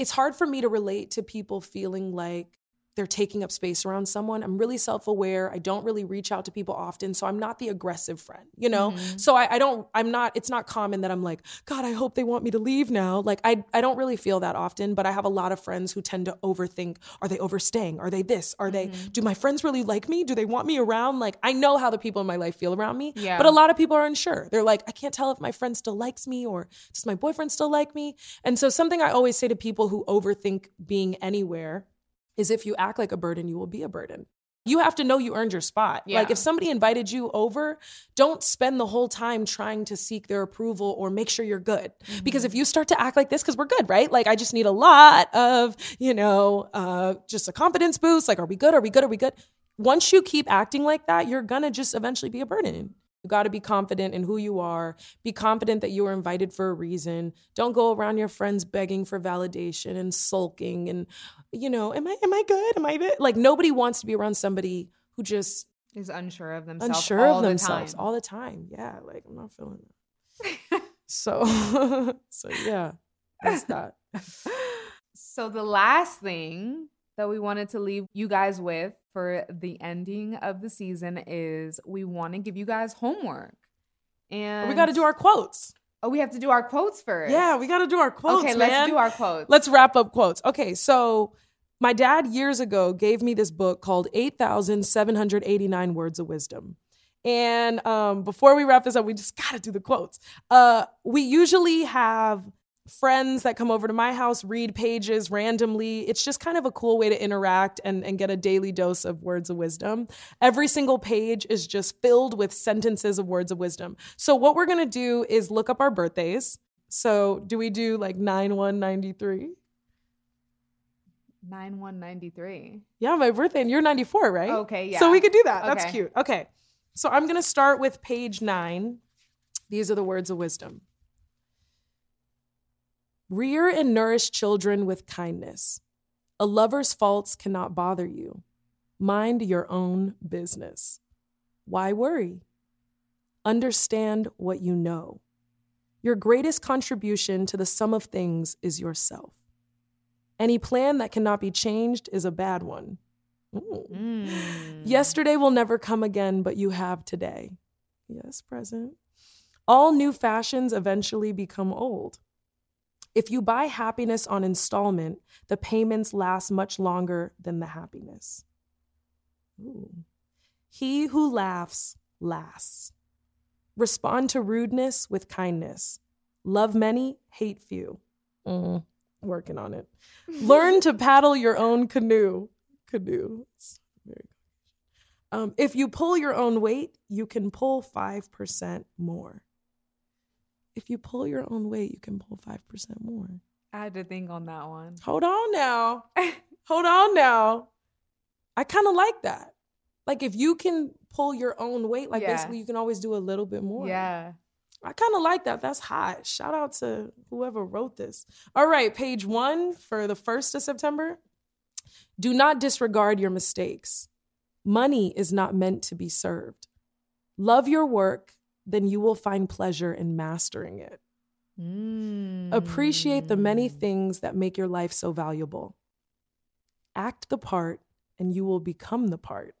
it's hard for me to relate to people feeling like they're taking up space around someone. I'm really self aware. I don't really reach out to people often. So I'm not the aggressive friend, you know?
Mhm.
So I, I don't, I'm not, it's not common that I'm like, God, I hope they want me to leave now. Like I, I don't really feel that often, but I have a lot of friends who tend to overthink are they overstaying? Are they this? Are they,
Mhm.
do my friends really like me? Do they want me around? Like I know how the people in my life feel around me,
Yeah.
but a lot of people are unsure. They're like, I can't tell if my friend still likes me or does my boyfriend still like me? And so something I always say to people who overthink being anywhere is if you act like a burden, you will be a burden. You have to know you earned your spot. Like if somebody invited you over, don't spend the whole time trying to seek their approval or make sure you're good. Because if you start to act like this, because we're good, right? Like I just need a lot of, you know, uh, just a confidence boost. Like, are we good? Are we good? Are we good? Once you keep acting like that, you're gonna just eventually be a burden. You got to be confident in who you are. Be confident that you were invited for a reason. Don't go around your friends begging for validation and sulking and, you know, am I am I good? Am I good? Like nobody wants to be around somebody who just
is unsure of themselves.
unsure
all
of
the
themselves
time.
all the time. Yeah, like I'm not feeling that. So, so yeah, that's that.
so the last thing that we wanted to leave you guys with for the ending of the season is we want to give you guys homework. And
we got to do our quotes.
Oh, we have to do our quotes first.
Yeah, we got to do our quotes.
okay,
man.
let's do our quotes.
Let's wrap up quotes. Okay, so my dad years ago gave me this book called 8,789 Words of Wisdom. And um, before we wrap this up, we just got to do the quotes. Uh, we usually have friends that come over to my house read pages randomly. It's just kind of a cool way to interact and, and get a daily dose of words of wisdom. Every single page is just filled with sentences of words of wisdom. So, what we're going to do is look up our birthdays. So, do we do like 9 1 93?
9193.
Yeah, my birthday, and you're 94, right?
Okay, yeah.
So we could do that. That's cute. Okay. So I'm going to start with page nine. These are the words of wisdom Rear and nourish children with kindness. A lover's faults cannot bother you. Mind your own business. Why worry? Understand what you know. Your greatest contribution to the sum of things is yourself. Any plan that cannot be changed is a bad one.
Mm.
Yesterday will never come again, but you have today. Yes, present. All new fashions eventually become old. If you buy happiness on installment, the payments last much longer than the happiness. Ooh. He who laughs lasts. Respond to rudeness with kindness. Love many, hate few. Mm, working on it. Learn to paddle your own canoe. Canoe. Um, if you pull your own weight, you can pull 5% more. If you pull your own weight, you can pull 5% more.
I had to think on that one.
Hold on now. Hold on now. I kind of like that. Like if you can pull your own weight, like
Yeah.
basically you can always do a little bit more.
Yeah.
I kind of like that. That's hot. Shout out to whoever wrote this. All right, page one for the 1st of September. Do not disregard your mistakes. Money is not meant to be served. Love your work, then you will find pleasure in mastering it. Appreciate the many
Mm.
things that make your life so valuable. Act the part, and you will become the part.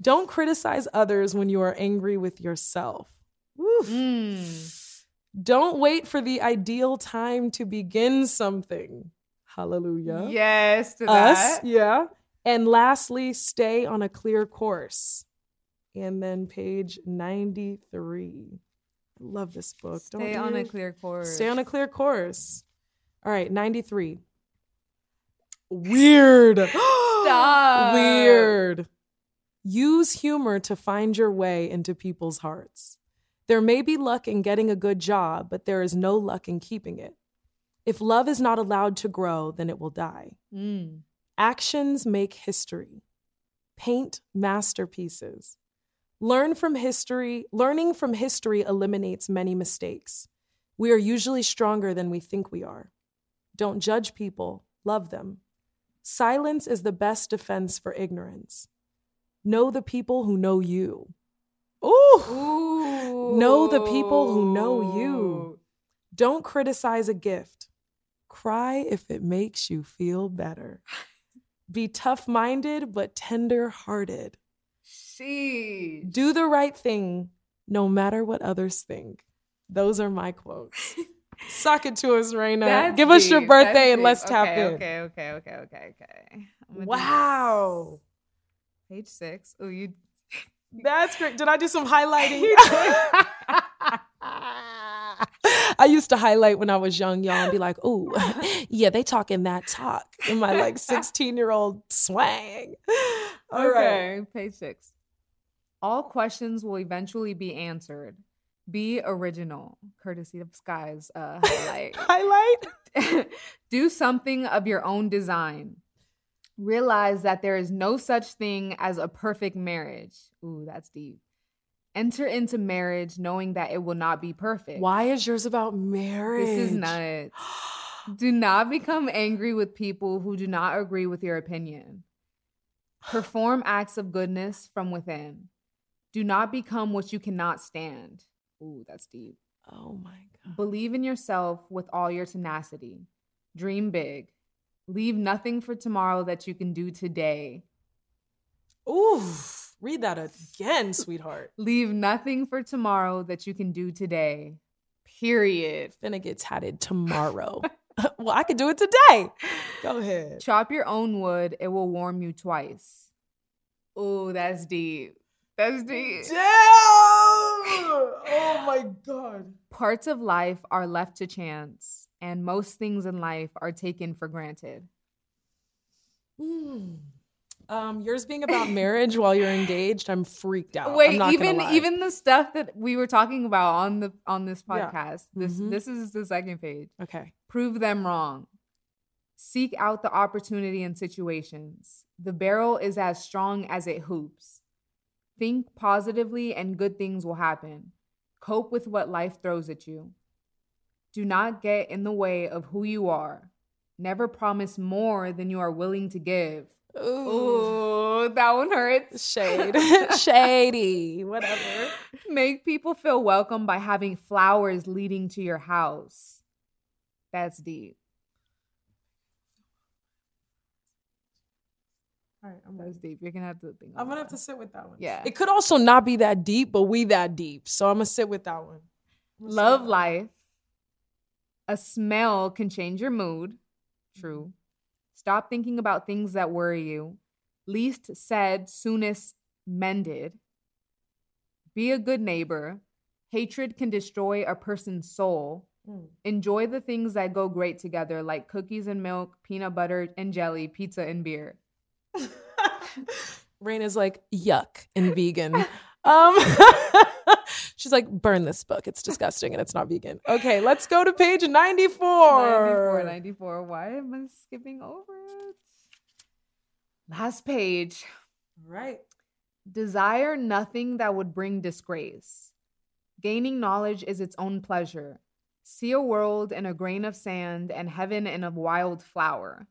Don't criticize others when you are angry with yourself.
Mm.
Don't wait for the ideal time to begin something. Hallelujah.
Yes to
Us,
that.
yeah. And lastly, stay on a clear course. And then page 93. I love this book.
Stay
do
on a clear course.
Stay on a clear course. All right, 93. Weird.
Stop.
Weird. Use humor to find your way into people's hearts. There may be luck in getting a good job, but there is no luck in keeping it. If love is not allowed to grow, then it will die.
Mm.
Actions make history. Paint masterpieces. Learn from history. Learning from history eliminates many mistakes. We are usually stronger than we think we are. Don't judge people, love them. Silence is the best defense for ignorance. Know the people who know you. Ooh.
Ooh.
Know the people who know you. Don't criticize a gift. Cry if it makes you feel better. Be tough minded but tender hearted.
She.
Do the right thing no matter what others think. Those are my quotes. Suck it to us, Raina.
That's
Give us your birthday
That's
and let's
deep.
tap
okay,
in.
Okay, okay, okay, okay, okay. I'm gonna do
Wow.
Page six. Oh, you.
That's great. Did I do some highlighting? I used to highlight when I was young, y'all, and be like, "Ooh, yeah, they talking that talk in my like sixteen year old swang." All right.
okay, page six. All questions will eventually be answered. Be original, courtesy of Skye's uh, highlight.
Highlight.
Do something of your own design. Realize that there is no such thing as a perfect marriage. Ooh, that's deep. Enter into marriage knowing that it will not be perfect.
Why is yours about marriage?
This is nuts. Do not become angry with people who do not agree with your opinion. Perform acts of goodness from within. Do not become what you cannot stand. Ooh, that's deep.
Oh my god.
Believe in yourself with all your tenacity. Dream big. Leave nothing for tomorrow that you can do today.
Ooh, read that again, sweetheart.
Leave nothing for tomorrow that you can do today. Period.
Finna get tatted tomorrow. well, I could do it today. Go ahead.
Chop your own wood, it will warm you twice. Ooh, that's deep. That's deep.
Damn! Oh my god.
Parts of life are left to chance, and most things in life are taken for granted.
Mm. Um, yours being about marriage while you're engaged, I'm freaked out. I'm
Wait, even even the stuff that we were talking about on the on this
Yeah.
podcast. This
Mhm.
this is the second page.
okay.
Prove them wrong. Seek out the opportunity in situations. The barrel is as strong as it hoops. Think positively and good things will happen. Cope with what life throws at you. Do not get in the way of who you are. Never promise more than you are willing to give.
Ooh.
Ooh, that one hurts.
Shade. Shady. Whatever.
Make people feel welcome by having flowers leading to your house. That's deep.
All right, I'm
That's deep. You're gonna have to think.
I'm gonna have to sit with that one.
Yeah.
It could also not be that deep, but we that deep. So I'm gonna sit with that one. I'm gonna sit
love
with that
life. A smell can change your mood. True. Stop thinking about things that worry you. Least said, soonest mended. Be a good neighbor. Hatred can destroy a person's soul.
Mm.
Enjoy the things that go great together, like cookies and milk, peanut butter and jelly, pizza and beer.
Raina's like yuck and vegan. Um, she's like, burn this book. It's disgusting and it's not vegan. Okay, let's go to page 94.
94, 94. Why am I skipping over it? Last page.
All right.
Desire nothing that would bring disgrace. Gaining knowledge is its own pleasure. See a world in a grain of sand and heaven in a wild flower.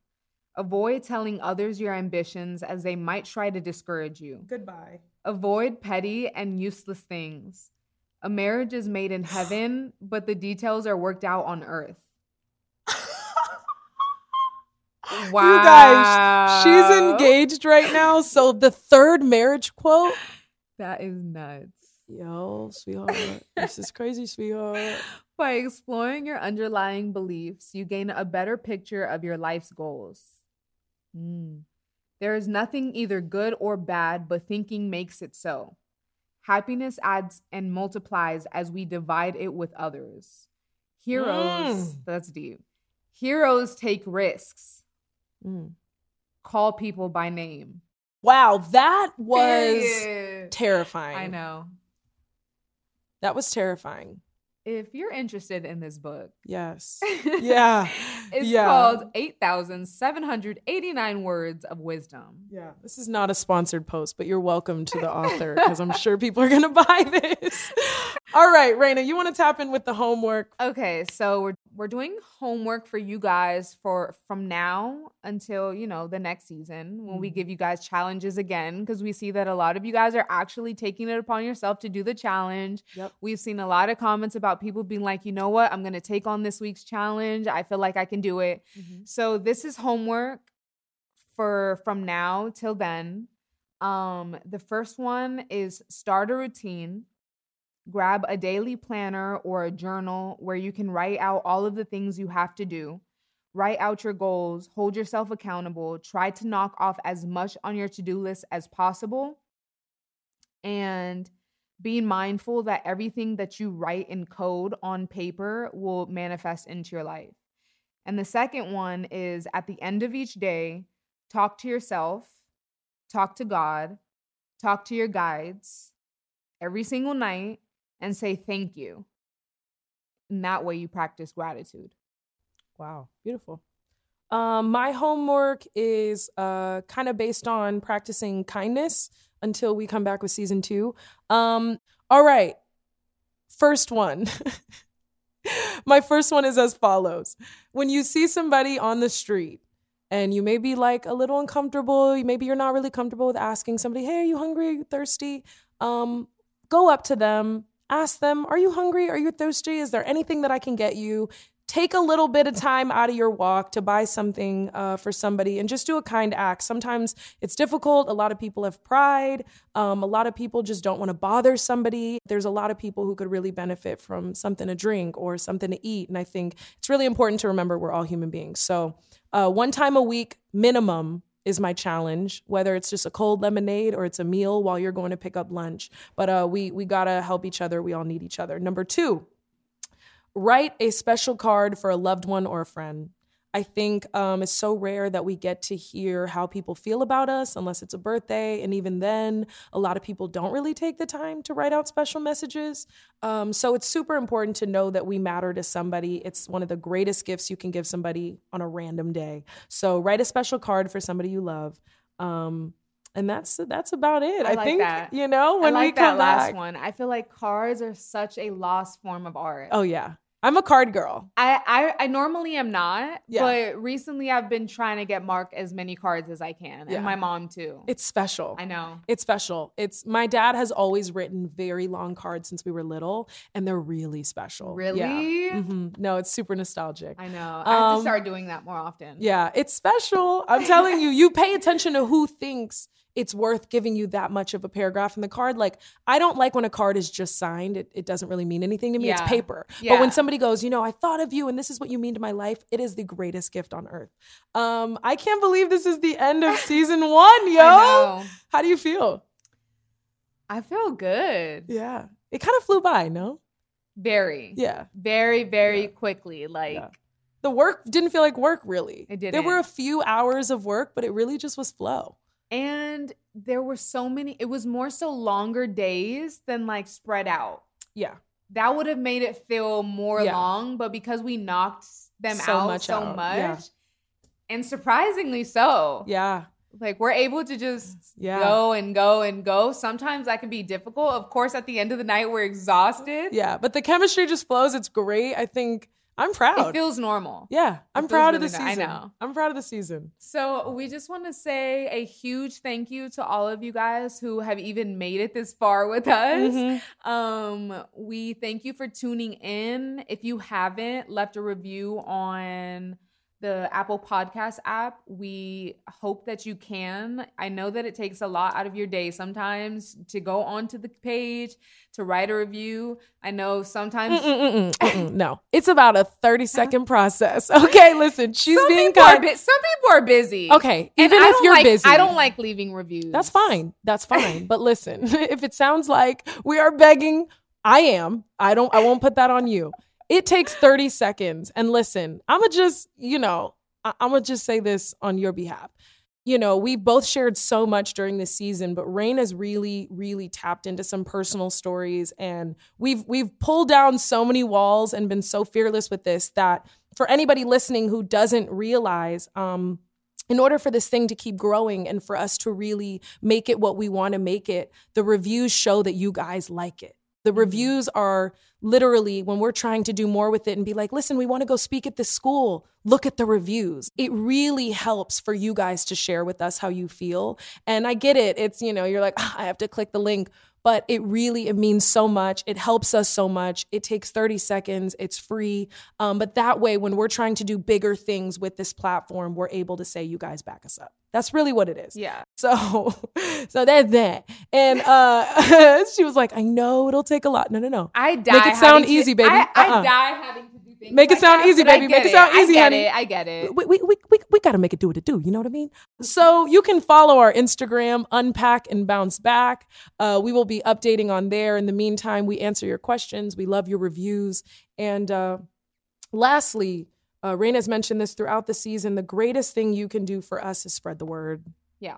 Avoid telling others your ambitions as they might try to discourage you.
Goodbye.
Avoid petty and useless things. A marriage is made in heaven, but the details are worked out on earth. Wow.
You guys, she's engaged right now. So the third marriage quote.
That is nuts.
Yo, sweetheart. this is crazy, sweetheart.
By exploring your underlying beliefs, you gain a better picture of your life's goals. Mm. There is nothing either good or bad, but thinking makes it so. Happiness adds and multiplies as we divide it with others. Heroes,
Mm.
that's deep. Heroes take risks,
Mm.
call people by name.
Wow, that was terrifying.
I know.
That was terrifying.
If you're interested in this book,
Yes. Yeah.
it's
Yeah.
called 8,789 Words of Wisdom.
Yeah. This is not a sponsored post, but you're welcome to the author because I'm sure people are going to buy this. All right, Raina, you want to tap in with the homework?
Okay, so we're we're doing homework for you guys for from now until, you know, the next season when we
Mhm.
give you guys challenges again because we see that a lot of you guys are actually taking it upon yourself to do the challenge.
Yep.
We've seen a lot of comments about people being like, "You know what? I'm going to take on this week's challenge. I feel like I can do it." So this is homework for from now till then. Um, the first one is start a routine. Grab a daily planner or a journal where you can write out all of the things you have to do. Write out your goals, hold yourself accountable, try to knock off as much on your to do list as possible. And being mindful that everything that you write in code on paper will manifest into your life. And the second one is at the end of each day, talk to yourself, talk to God, talk to your guides every single night and say thank you. And that way you practice gratitude.
Wow, beautiful. Um, my homework is uh, kind of based on practicing kindness until we come back with season two. Um, all right, first one. my first one is as follows When you see somebody on the street, and you may be like a little uncomfortable, maybe you're not really comfortable with asking somebody, "Hey, are you hungry? Are you thirsty?" Um, go up to them, ask them, "Are you hungry? Are you thirsty? Is there anything that I can get you?" Take a little bit of time out of your walk to buy something uh, for somebody and just do a kind act. Sometimes it's difficult. A lot of people have pride. Um, a lot of people just don't want to bother somebody. There's a lot of people who could really benefit from something to drink or something to eat. And I think it's really important to remember we're all human beings. So, uh, one time a week minimum is my challenge whether it's just a cold lemonade or it's a meal while you're going to pick up lunch but uh, we we gotta help each other we all need each other number two write a special card for a loved one or a friend. I think um, it's so rare that we get to hear how people feel about us unless it's a birthday. And even then, a lot of people don't really take the time to write out special messages. Um, so it's super important to know that we matter to somebody. It's one of the greatest gifts you can give somebody on a random day. So write a special card for somebody you love. Um, and that's that's about it.
I
I,
like
think
that.
you know when
I
we
like
come
that last
back.
one. I feel like cards are such a lost form of art.
Oh yeah, I'm a card girl.
I, I I normally am not,
Yeah.
but recently I've been trying to get Mark as many cards as I can,
Yeah.
and my mom too.
It's special.
I know.
It's special. It's my dad has always written very long cards since we were little, and they're really special.
Really?
Yeah. Mhm. No, it's super nostalgic.
I know. I have
Um,
to start doing that more often.
Yeah, it's special. I'm telling you, you pay attention to who thinks it's worth giving you that much of a paragraph in the card. Like, I don't like when a card is just signed. It, it doesn't really mean anything to me. It's
Yeah.
paper. But when somebody goes, you know, I thought of you and this is what you mean to my life, it is the greatest gift on earth. Um, I can't believe this is the end of season one, yo. How do you feel?
I feel good.
Yeah. It kind of flew by, no?
Very.
Yeah.
Very, very
Yeah.
quickly. Like
Yeah. The work didn't feel like work, really.
It did.
There were a few hours of work, but it really just was flow.
And there were so many it was more so longer days than like spread out.
Yeah.
That would have made it feel more
Yeah.
long, but because we knocked them
So
out
much
so
out,
much,
yeah.
and surprisingly so.
Yeah.
Like we're able to just
Yeah.
go and go and go. Sometimes that can be difficult. Of course, at the end of the night, we're exhausted.
Yeah. But the chemistry just flows. It's great. I think I'm proud.
It feels normal.
yeah. I'm proud of the
really nice. I
season.
know.
I'm proud of the season.
So we just want to say a huge thank you to all of you guys who have even made it this far with us.
Mhm.
Um, we thank you for tuning in. If you haven't left a review on the Apple Podcast app, we hope that you can. I know that it takes a lot out of your day sometimes to go onto the page to write a review. I know sometimes
Mm-mm, mm-mm, mm-mm. no, it's about a 30 second process. Okay, listen, she's
some
being kind.
bu- some people are busy.
Okay,
And
even
I
if you're
like,
busy,
I don't like leaving reviews.
That's fine. That's fine. But listen, if it sounds like we are begging, I am. I don't I won't put that on you. It takes 30 seconds. And listen, I'ma just, you know, I- I'ma just say this on your behalf. you know, we've both shared so much during this season, but Rain has really, really tapped into some personal stories, and we've we've pulled down so many walls and been so fearless with this that for anybody listening who doesn't realize, um, in order for this thing to keep growing and for us to really make it what we want to make it, the reviews show that you guys like it. The
Mm-hmm.
reviews are literally when we're trying to do more with it and be like, listen, we want to go speak at this school. Look at the reviews. It really helps for you guys to share with us how you feel. And I get it. It's, you know, you're like, "Ah, I have to click the link. But it really, it means so much. It helps us so much. It takes 30 seconds. It's free. Um, but that way, when we're trying to do bigger things with this platform, we're able to say, you guys back us up. That's really what it is.
Yeah.
So, so that's that. And uh, she was like, I know it'll take a lot. No, no, no.
I die.
Make it sound
having to-
easy, baby.
I, I
Uh-uh.
die having things.
Make it sound
that,
easy, baby. Make it sound
I
easy,
get
honey.
It, I get it.
we, we, we, we, we got to make it do what it do. You know what I mean? So you can follow our Instagram, unpack and bounce back. Uh, we will be updating on there. In the meantime, we answer your questions. We love your reviews. And uh, lastly, uh, Rain has mentioned this throughout the season. The greatest thing you can do for us is spread the word.
Yeah.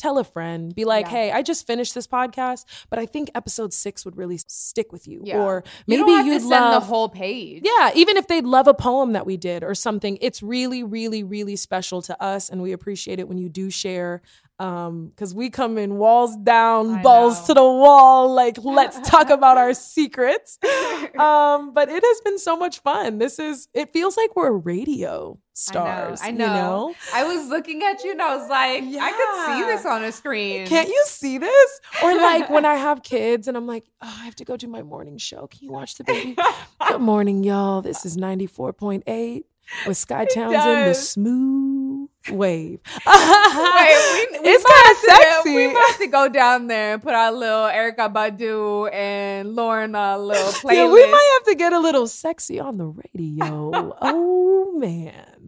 Tell a friend. Be like,
Yeah.
hey, I just finished this podcast, but I think episode six would really stick with you.
Yeah.
Or maybe you'd
send
love
the whole page.
yeah, even if they'd love a poem that we did or something, it's really, really, really special to us, and we appreciate it when you do share. Um, because we come in walls down,
I
balls
know.
to the wall, like let's talk about our secrets. Um, but it has been so much fun. This is it feels like we're radio stars.
I
you
know. I was looking at you and I was like, I could see this on a screen.
Can't you see this? Or like when I have kids and I'm like, oh, I have to go do my morning show. Can you watch the baby? Good morning, y'all. This is 94.8 with Skye Townsend, the smooth wave.
Wait, we, we
it's kind of sexy.
We might have to go down there and put our little Erykah Badu and Lauren uh, little playlist.
Yeah, we might have to get a little sexy on the radio. oh man.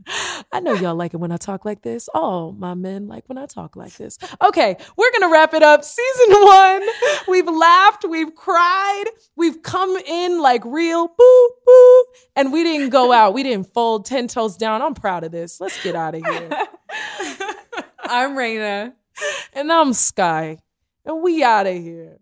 I know y'all like it when I talk like this. All my men like when I talk like this. Okay, we're gonna wrap it up. Season one. We've laughed, we've cried, we've come in like real boo boo, and we didn't go out. We didn't fold ten toes down. I'm proud of this. Let's get out of here.
I'm Raina.
and I'm Skye, and we out of here.